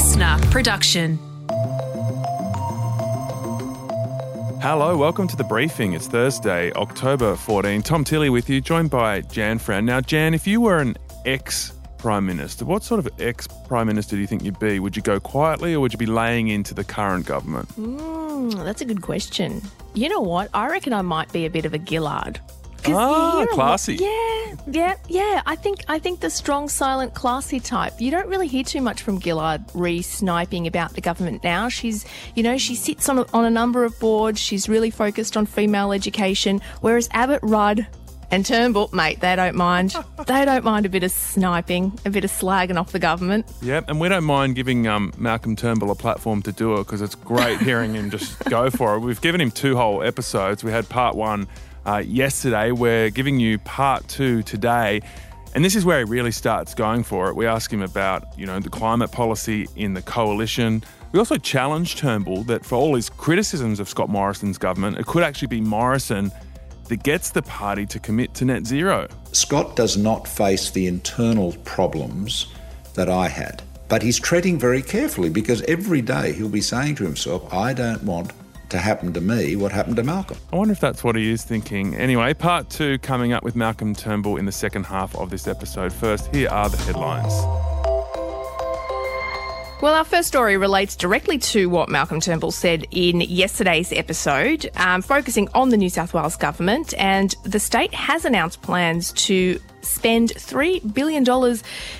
listener production. Hello, welcome to the briefing. It's Thursday, October 14. Tom Tilley with you, joined by Jan Fran. Now, Jan, if you were an ex Prime Minister, what sort of ex Prime Minister do you think you'd be? Would you go quietly or would you be laying into the current government? Mm, that's a good question. You know what? I reckon I might be a bit of a Gillard. Ah, a lot- classy. Yeah, yeah, yeah. I think I think the strong, silent, classy type. You don't really hear too much from Gillard re sniping about the government now. She's, you know, she sits on a, on a number of boards. She's really focused on female education. Whereas Abbott, Rudd, and Turnbull, mate, they don't mind. they don't mind a bit of sniping, a bit of slagging off the government. Yep, and we don't mind giving um, Malcolm Turnbull a platform to do it because it's great hearing him just go for it. We've given him two whole episodes. We had part one uh, yesterday. We're giving you part two today. And this is where he really starts going for it. We ask him about, you know, the climate policy in the coalition. We also challenge Turnbull that for all his criticisms of Scott Morrison's government, it could actually be Morrison that gets the party to commit to net zero. Scott does not face the internal problems that I had. But he's treading very carefully because every day he'll be saying to himself, I don't want to happen to me what happened to Malcolm. I wonder if that's what he is thinking. Anyway, part two coming up with Malcolm Turnbull in the second half of this episode. First, here are the headlines. Well, our first story relates directly to what Malcolm Turnbull said in yesterday's episode, um, focusing on the New South Wales government. And the state has announced plans to spend $3 billion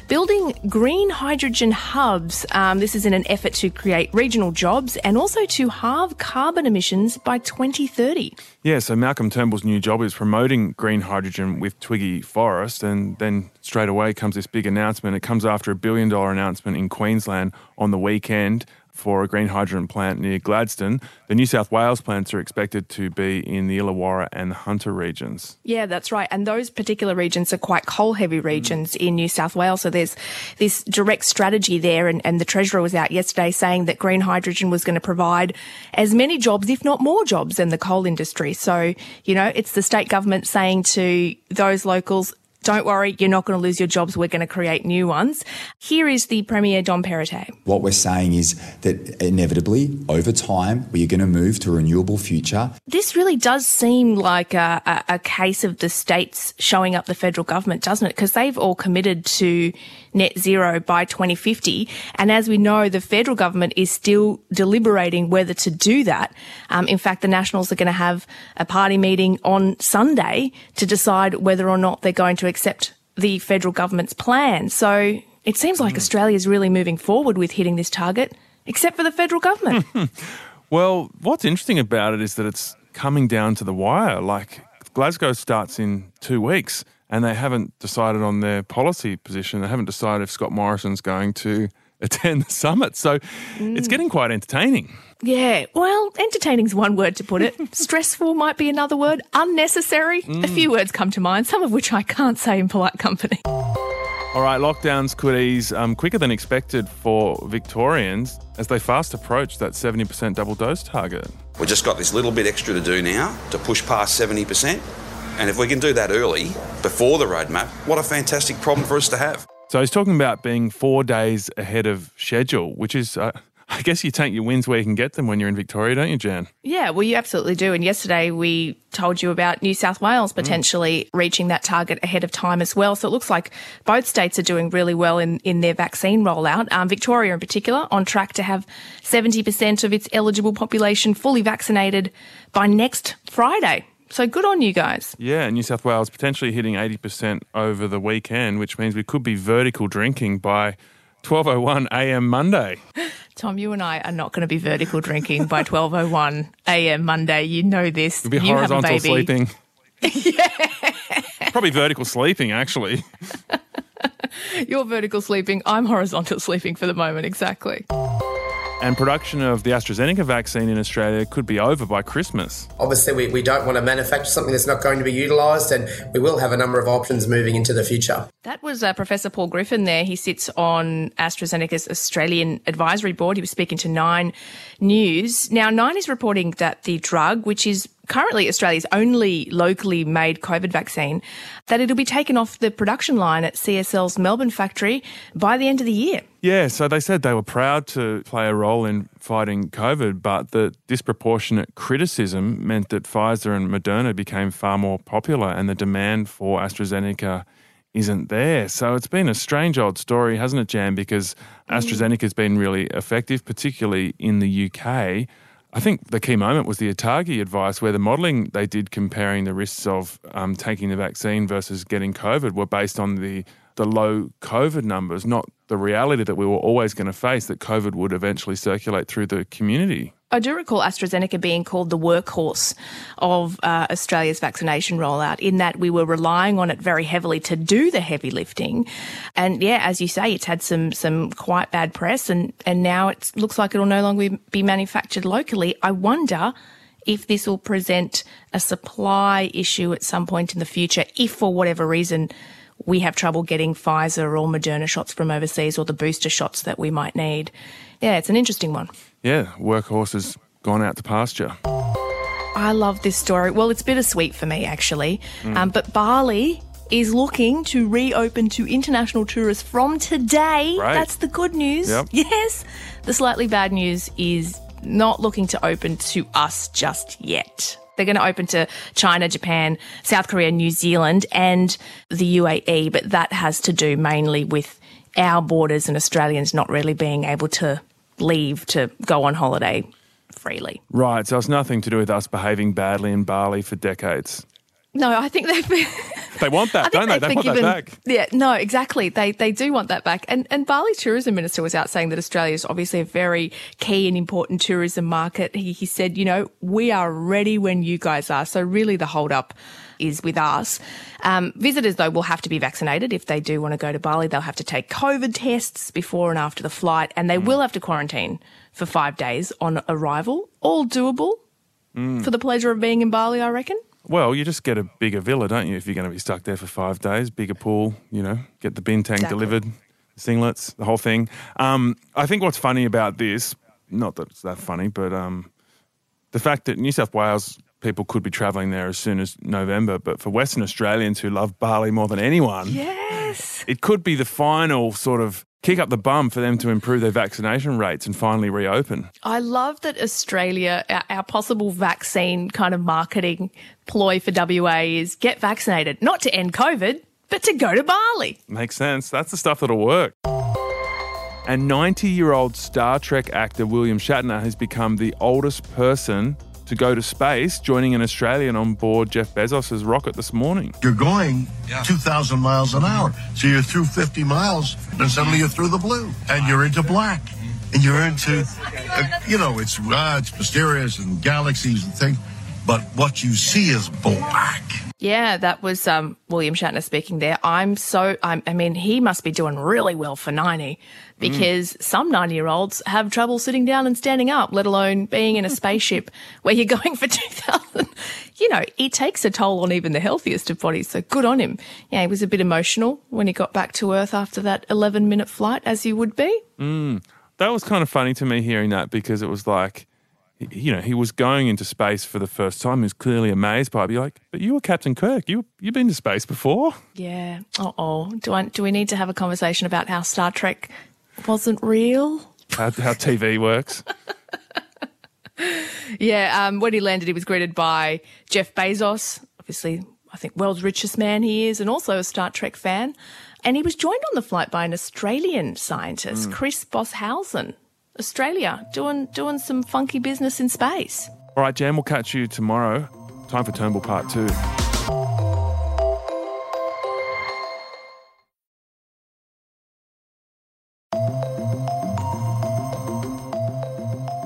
building green hydrogen hubs. Um, this is in an effort to create regional jobs and also to halve carbon emissions by 2030. Yeah, so Malcolm Turnbull's new job is promoting green hydrogen with Twiggy Forrest, and then straight away comes this big announcement. It comes after a billion dollar announcement in Queensland on the weekend for a green hydrogen plant near Gladstone. The New South Wales plants are expected to be in the Illawarra and Hunter regions. Yeah, that's right. And those particular regions are quite coal heavy regions in New South Wales. So there's this direct strategy there. And, and the Treasurer was out yesterday saying that green hydrogen was going to provide as many jobs, if not more jobs than the coal industry. So, you know, it's the state government saying to those locals, don't worry, you're not going to lose your jobs. We're going to create new ones. Here is the Premier Dom Perrottet. What we're saying is that inevitably, over time, we are going to move to a renewable future. This really does seem like a, a, a case of the states showing up the federal government, doesn't it? Because they've all committed to net zero by 2050. And as we know, the federal government is still deliberating whether to do that. Um, in fact, the Nationals are going to have a party meeting on Sunday to decide whether or not they're going to accept the federal government's plan. So it seems like Australia is really moving forward with hitting this target, except for the federal government. Well, what's interesting about it is that it's coming down to the wire. Like Glasgow starts in two weeks, and they haven't decided on their policy position. They haven't decided if Scott Morrison's going to attend the summit. So it's getting quite entertaining. Yeah, well, entertaining's one word to put it. Stressful might be another word. Unnecessary. A few words come to mind, some of which I can't say in polite company. All right, lockdowns could ease um, quicker than expected for Victorians as they fast approach that 70% double dose target. We've just got this little bit extra to do now to push past 70%. And if we can do that early, before the roadmap, what a fantastic problem for us to have. So he's talking about being four days ahead of schedule, which is, uh, I guess you take your wins where you can get them when you're in Victoria, don't you, Jan? Yeah, well, you absolutely do. And yesterday we told you about New South Wales potentially reaching that target ahead of time as well. So it looks like both states are doing really well in, in their vaccine rollout. Um, Victoria, in particular, on track to have 70% of its eligible population fully vaccinated by next Friday. So good on you guys. Yeah, New South Wales potentially hitting 80% over the weekend, which means we could be vertical drinking by 12.01 a.m. Monday. Tom, you and I are not going to be vertical drinking by 12.01 a.m. Monday. You know this. We'll be you have a horizontal baby. sleeping. Probably vertical sleeping, actually. You're vertical sleeping. I'm horizontal sleeping for the moment, exactly. And production of the AstraZeneca vaccine in Australia could be over by Christmas. Obviously, we, we don't want to manufacture something that's not going to be utilised, and we will have a number of options moving into the future. That was uh, Professor Paul Griffin there. He sits on AstraZeneca's Australian Advisory Board. He was speaking to Nine News. Now, Nine is reporting that the drug, which is currently Australia's only locally made COVID vaccine, that it'll be taken off the production line at CSL's Melbourne factory by the end of the year. Yeah, so they said they were proud to play a role in fighting COVID, but the disproportionate criticism meant that Pfizer and Moderna became far more popular and the demand for AstraZeneca isn't there. So it's been a strange old story, hasn't it, Jan? Because mm. AstraZeneca's been really effective, particularly in the UK. I think the key moment was the ATAGI advice, where the modelling they did comparing the risks of um, taking the vaccine versus getting COVID were based on the the low COVID numbers, not the reality that we were always going to face that COVID would eventually circulate through the community. I do recall AstraZeneca being called the workhorse of uh, Australia's vaccination rollout, in that we were relying on it very heavily to do the heavy lifting. And yeah, as you say, it's had some some quite bad press, and and now it looks like it will no longer be manufactured locally. I wonder if this will present a supply issue at some point in the future, if for whatever reason we have trouble getting Pfizer or Moderna shots from overseas or the booster shots that we might need. Yeah, it's an interesting one. Yeah, workhorse has gone out to pasture. I love this story. Well, it's bittersweet for me, actually. Mm. Um, but Bali is looking to reopen to international tourists from today. Right. That's the good news. Yep. Yes. The slightly bad news is not looking to open to us just yet. They're going to open to China, Japan, South Korea, New Zealand, and the UAE, but that has to do mainly with our borders and Australians not really being able to leave to go on holiday freely. Right, so it's nothing to do with us behaving badly in Bali for decades. No, I think they've been. They want that, don't they? They want given, that back. Yeah, no, exactly. They they do want that back. And and Bali's tourism minister was out saying that Australia is obviously a very key and important tourism market. He he said, you know, we are ready when you guys are. So really, the hold up is with us. Um, visitors, though, will have to be vaccinated if they do want to go to Bali. They'll have to take COVID tests before and after the flight, and they mm. will have to quarantine for five days on arrival. All doable mm. for the pleasure of being in Bali, I reckon. Well, you just get a bigger villa, don't you, if you're going to be stuck there for five days? Bigger pool, you know, get the bintang exactly. delivered, singlets, the whole thing. Um, I think what's funny about this, not that it's that funny, but um, the fact that New South Wales people could be travelling there as soon as November, but for Western Australians who love Bali more than anyone, yes, it could be the final sort of kick up the bum for them to improve their vaccination rates and finally reopen. I love that Australia, our, our, possible vaccine kind of marketing ploy for WA is get vaccinated, not to end COVID, but to go to Bali. Makes sense. That's the stuff that'll work. And 90 year old Star Trek actor William Shatner has become the oldest person to go to space, joining an Australian on board Jeff Bezos' rocket this morning. You're going yeah. 2,000 miles an hour. So you're through 50 miles, and suddenly you're through the blue, and you're into black, and you're into, uh, you know, it's, uh, it's mysterious and galaxies and things, but what you see is black. Yeah, that was um, William Shatner speaking there. I'm so, I'm, i mean, he must be doing really well for 90 because mm. some 90 year olds have trouble sitting down and standing up, let alone being in a spaceship where you're going for 2000. You know, it takes a toll on even the healthiest of bodies. So good on him. Yeah, he was a bit emotional when he got back to Earth after that 11 minute flight, as he would be. Mm. That was kind of funny to me hearing that because it was like, you know, he was going into space for the first time. He was clearly amazed by it. Be like, but you were Captain Kirk. You you've been to space before. Yeah. Uh oh. Do I do we need to have a conversation about how Star Trek wasn't real? How, how TV works. yeah. Um, when he landed, he was greeted by Jeff Bezos, obviously, I think world's richest man he is, and also a Star Trek fan. And he was joined on the flight by an Australian scientist, mm. Chris Boshuizen. Australia, doing doing some funky business in space. All right, Jan, we'll catch you tomorrow. Time for Turnbull Part 2.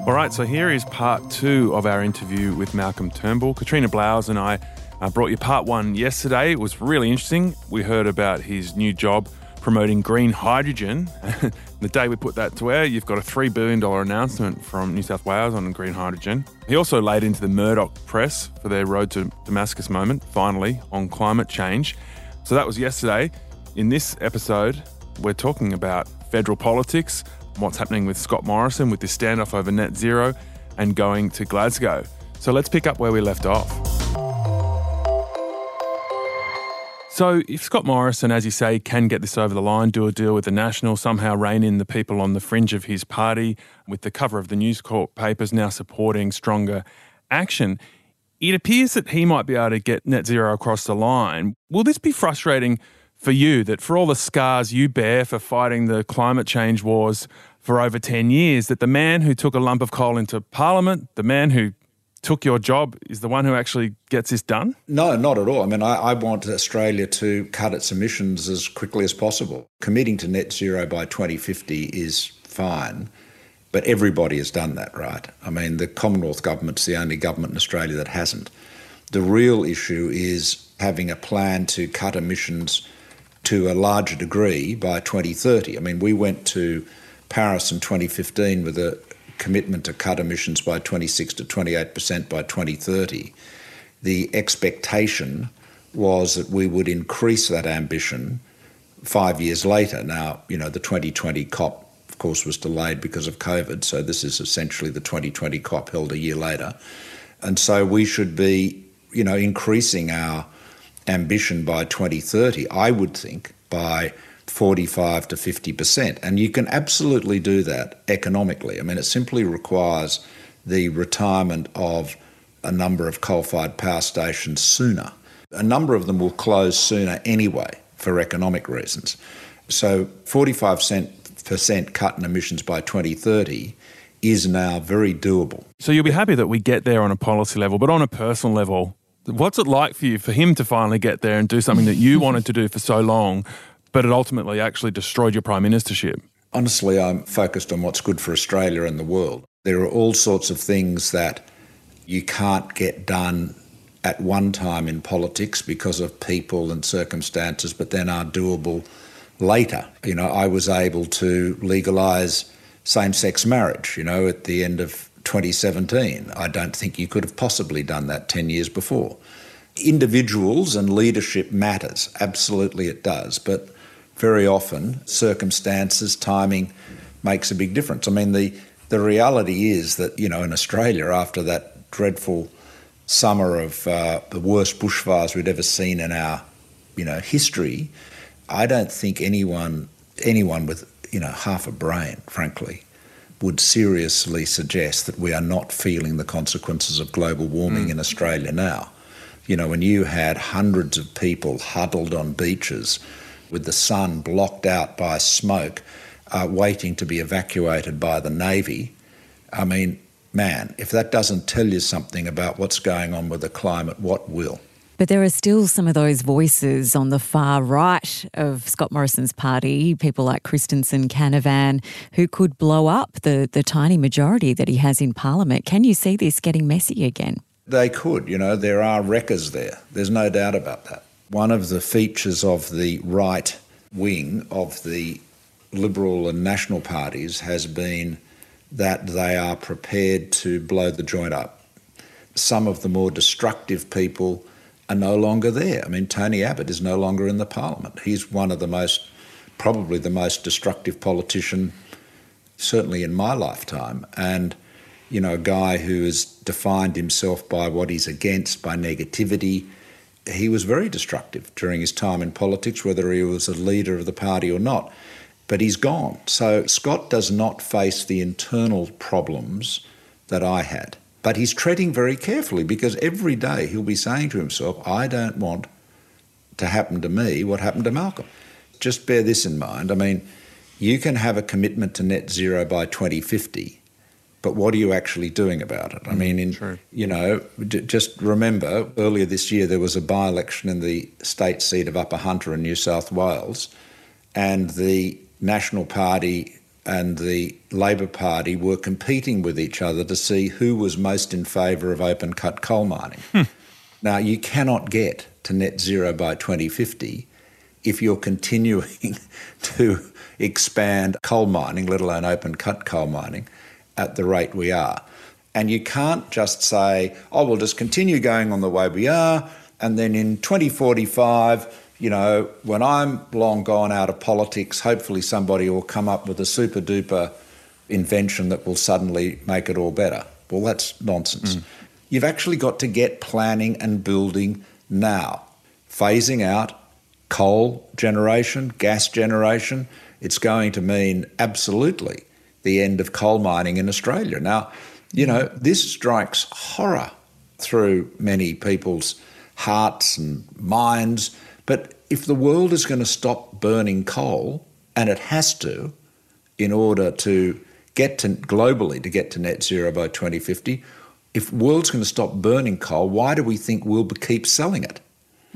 All right, so here is part two of our interview with Malcolm Turnbull. Katrina Blowers and I uh, brought you part one yesterday. It was really interesting. We heard about his new job promoting green hydrogen. the day we put that to air, you've got a $3 billion announcement from New South Wales on green hydrogen. He also laid into the Murdoch press for their Road to Damascus moment, finally, on climate change. So that was yesterday. In this episode, we're talking about federal politics, what's happening with Scott Morrison with this standoff over net zero, and going to Glasgow. So let's pick up where we left off. So, if Scott Morrison, as you say, can get this over the line, do a deal with the National, somehow rein in the people on the fringe of his party, with the cover of the News Corp papers now supporting stronger action, it appears that he might be able to get net zero across the line. Will this be frustrating for you that for all the scars you bear for fighting the climate change wars for over 10 years, that the man who took a lump of coal into Parliament, the man who took your job is the one who actually gets this done? No, not at all. I mean, I, I, want Australia to cut its emissions as quickly as possible. Committing to net zero by 2050 is fine, but everybody has done that, right? I mean, the Commonwealth government's the only government in Australia that hasn't. The real issue is having a plan to cut emissions to a larger degree by 2030. I mean, we went to Paris in 2015 with a commitment to cut emissions by 26 to 28% by 2030, the expectation was that we would increase that ambition five years later. Now, you know, the 2020 COP, of course, was delayed because of COVID, so this is essentially the 2020 COP held a year later. And so we should be, you know, increasing our ambition by 2030, I would think, by 45 to 50%. And you can absolutely do that economically. I mean, it simply requires the retirement of a number of coal fired power stations sooner. A number of them will close sooner anyway for economic reasons. So 45% cut in emissions by 2030 is now very doable. So you'll be happy that we get there on a policy level, but on a personal level, what's it like for you for him to finally get there and do something that you wanted to do for so long but it ultimately actually destroyed your prime ministership. Honestly, I'm focused on what's good for Australia and the world. There are all sorts of things that you can't get done at one time in politics because of people and circumstances, but then are doable later. You know, I was able to legalise same sex marriage, you know, at the end of 2017. I don't think you could have possibly done that 10 years before. Individuals and leadership matters, absolutely it does, but very often circumstances, timing makes a big difference. I mean, the, the reality is that, you know, in Australia, after that dreadful summer of uh, the worst bushfires we'd ever seen in our, you know, history, I don't think anyone, anyone with, you know, half a brain, frankly, would seriously suggest that we are not feeling the consequences of global warming mm. in Australia now. You know, when you had hundreds of people huddled on beaches with the sun blocked out by smoke, uh, waiting to be evacuated by the Navy. I mean, man, if that doesn't tell you something about what's going on with the climate, what will? But there are still some of those voices on the far right of Scott Morrison's party, people like Christensen, Canavan, who could blow up the, the tiny majority that he has in Parliament. Can you see this getting messy again? They could. You know, there are wreckers there. There's no doubt about that. One of the features of the right wing of the Liberal and National parties has been that they are prepared to blow the joint up. Some of the more destructive people are no longer there. I mean, Tony Abbott is no longer in the parliament. He's one of the most, probably the most destructive politician, certainly in my lifetime. And, you know, a guy who has defined himself by what he's against, by negativity, he was very destructive during his time in politics, whether he was a leader of the party or not. But he's gone. So Scott does not face the internal problems that I had. But he's treading very carefully because every day he'll be saying to himself, I don't want to happen to me what happened to Malcolm. Just bear this in mind. I mean, you can have a commitment to net zero by 2050 but what are you actually doing about it? I mm, mean, in, True. you know, d- just remember earlier this year there was a by election in the state seat of Upper Hunter in New South Wales, and the National Party and the Labor Party were competing with each other to see who was most in favour of open cut coal mining. Hmm. Now, you cannot get to net zero by 2050 if you're continuing to expand coal mining, let alone open cut coal mining at the rate we are. And you can't just say, oh, we'll just continue going on the way we are, and then in 2045, you know, when I'm long gone out of politics, hopefully somebody will come up with a super duper invention that will suddenly make it all better. Well, that's nonsense. Mm. you've actually got to get planning and building now. Phasing out coal generation, gas generation, it's going to mean absolutely the end of coal mining in Australia. Now, you know, this strikes horror through many people's hearts and minds. But if the world is going to stop burning coal, and it has to, in order to get to globally to get to net zero by 2050, if the world's going to stop burning coal, why do we think we'll keep selling it?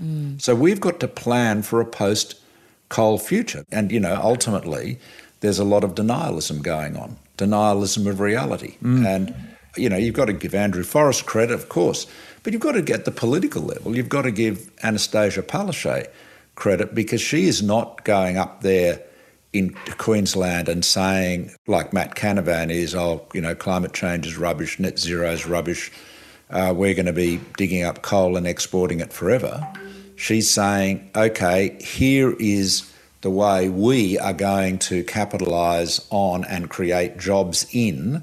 Mm. So we've got to plan for a post coal future. And, you know, ultimately, there's a lot of denialism going on, denialism of reality. Mm. And, you know, you've got to give Andrew Forrest credit, of course, but you've got to get the political level. You've got to give Annastacia Palaszczuk credit because she is not going up there in Queensland and saying, like Matt Canavan is, oh, you know, climate change is rubbish, net zero is rubbish, uh, we're going to be digging up coal and exporting it forever. She's saying, okay, here is the way we are going to capitalise on and create jobs in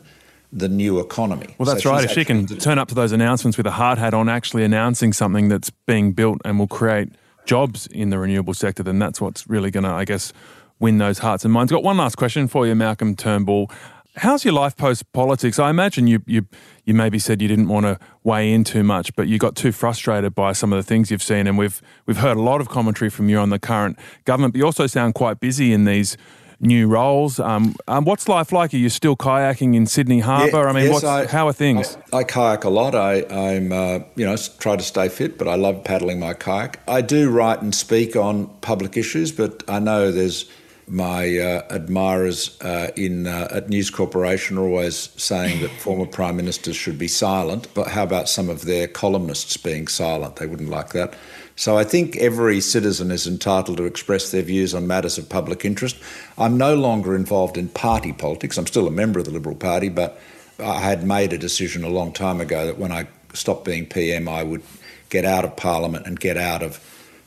the new economy. Well, that's so right. If she can turn up to those announcements with a hard hat on, actually announcing something that's being built and will create jobs in the renewable sector, then that's what's really going to, I guess, win those hearts and minds. Got one last question for you, Malcolm Turnbull. How's your life post politics? I imagine you you you maybe said you didn't want to weigh in too much, but you got too frustrated by some of the things you've seen, and we've we've heard a lot of commentary from you on the current government. But you also sound quite busy in these new roles. Um, um, what's life like? Are you still kayaking in Sydney Harbour? Yeah, I mean, yes, I, how are things? I, I kayak a lot. I, am uh, you know, try to stay fit, but I love paddling my kayak. I do write and speak on public issues, but I know there's my uh, admirers uh, in uh, at News Corporation are always saying that former prime ministers should be silent. But how about some of their columnists being silent? They wouldn't like that. So I think every citizen is entitled to express their views on matters of public interest. I'm no longer involved in party politics. I'm still a member of the Liberal Party, but I had made a decision a long time ago that when I stopped being PM, I would get out of Parliament and get out of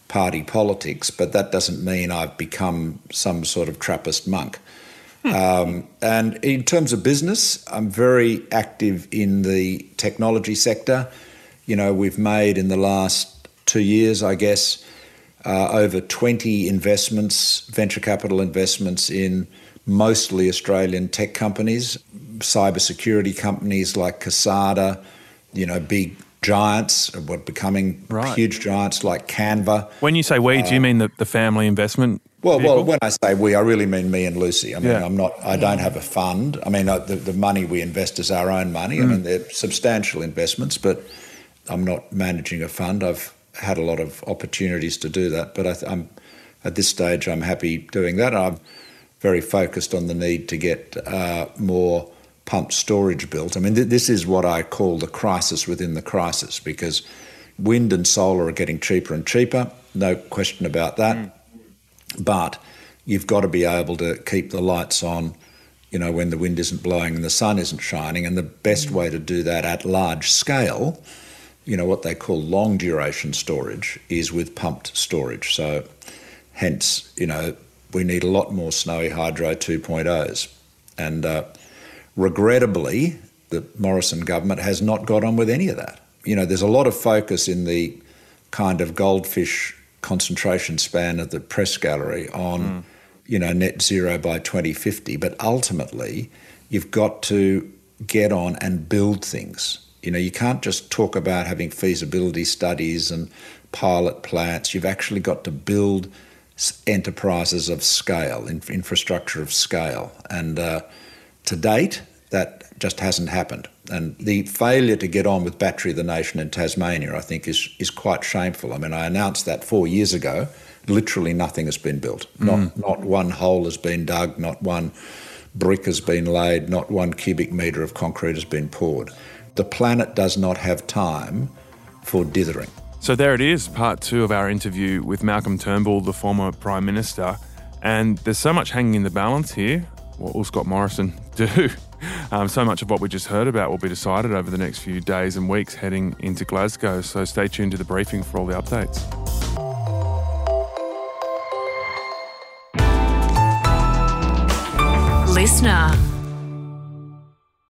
party politics. But that doesn't mean I've become some sort of Trappist monk. Hmm. Um, and in terms of business, I'm very active in the technology sector. You know, we've made in the last two years, I guess, uh, over 20 investments, venture capital investments in mostly Australian tech companies, cybersecurity companies like Kasada, you know, big giants, what becoming right. huge giants like Canva. When you say we, uh, do you uh, mean the, the family investment? Well, well, when I say we, I really mean me and Lucy. I mean, yeah. I'm not. I don't have a fund. I mean, uh, the, the money we invest is our own money. Mm. I mean, they're substantial investments, but I'm not managing a fund. I've had a lot of opportunities to do that. But I, am at this stage, I'm happy doing that. I'm very focused on the need to get uh, more pumped storage built. I mean, th- this is what I call the crisis within the crisis because wind and solar are getting cheaper and cheaper. No question about that. Mm. But you've got to be able to keep the lights on. You know, when the wind isn't blowing and the sun isn't shining, and the best mm. way to do that at large scale you know, what they call long duration storage is with pumped storage. So, hence, you know, we need a lot more snowy hydro 2.0s. And uh, regrettably, the Morrison government has not got on with any of that. You know, there's a lot of focus in the kind of goldfish concentration span of the press gallery on, mm. you know, net zero by 2050. But ultimately, you've got to get on and build things. You know, you can't just talk about having feasibility studies and pilot plants. You've actually got to build enterprises of scale, infrastructure of scale. And uh, to date, that just hasn't happened. And the failure to get on with Battery of the Nation in Tasmania, I think, is, is quite shameful. I mean, I announced that four years ago. Literally nothing has been built. Mm. Not, not one hole has been dug, not one brick has been laid, not one cubic metre of concrete has been poured the planet does not have time for dithering. So there it is, part two of our interview with Malcolm Turnbull, the former Prime Minister. And there's so much hanging in the balance here. What will Scott Morrison do? Um, so much of what we just heard about will be decided over the next few days and weeks heading into Glasgow. So stay tuned to the briefing for all the updates. Listener.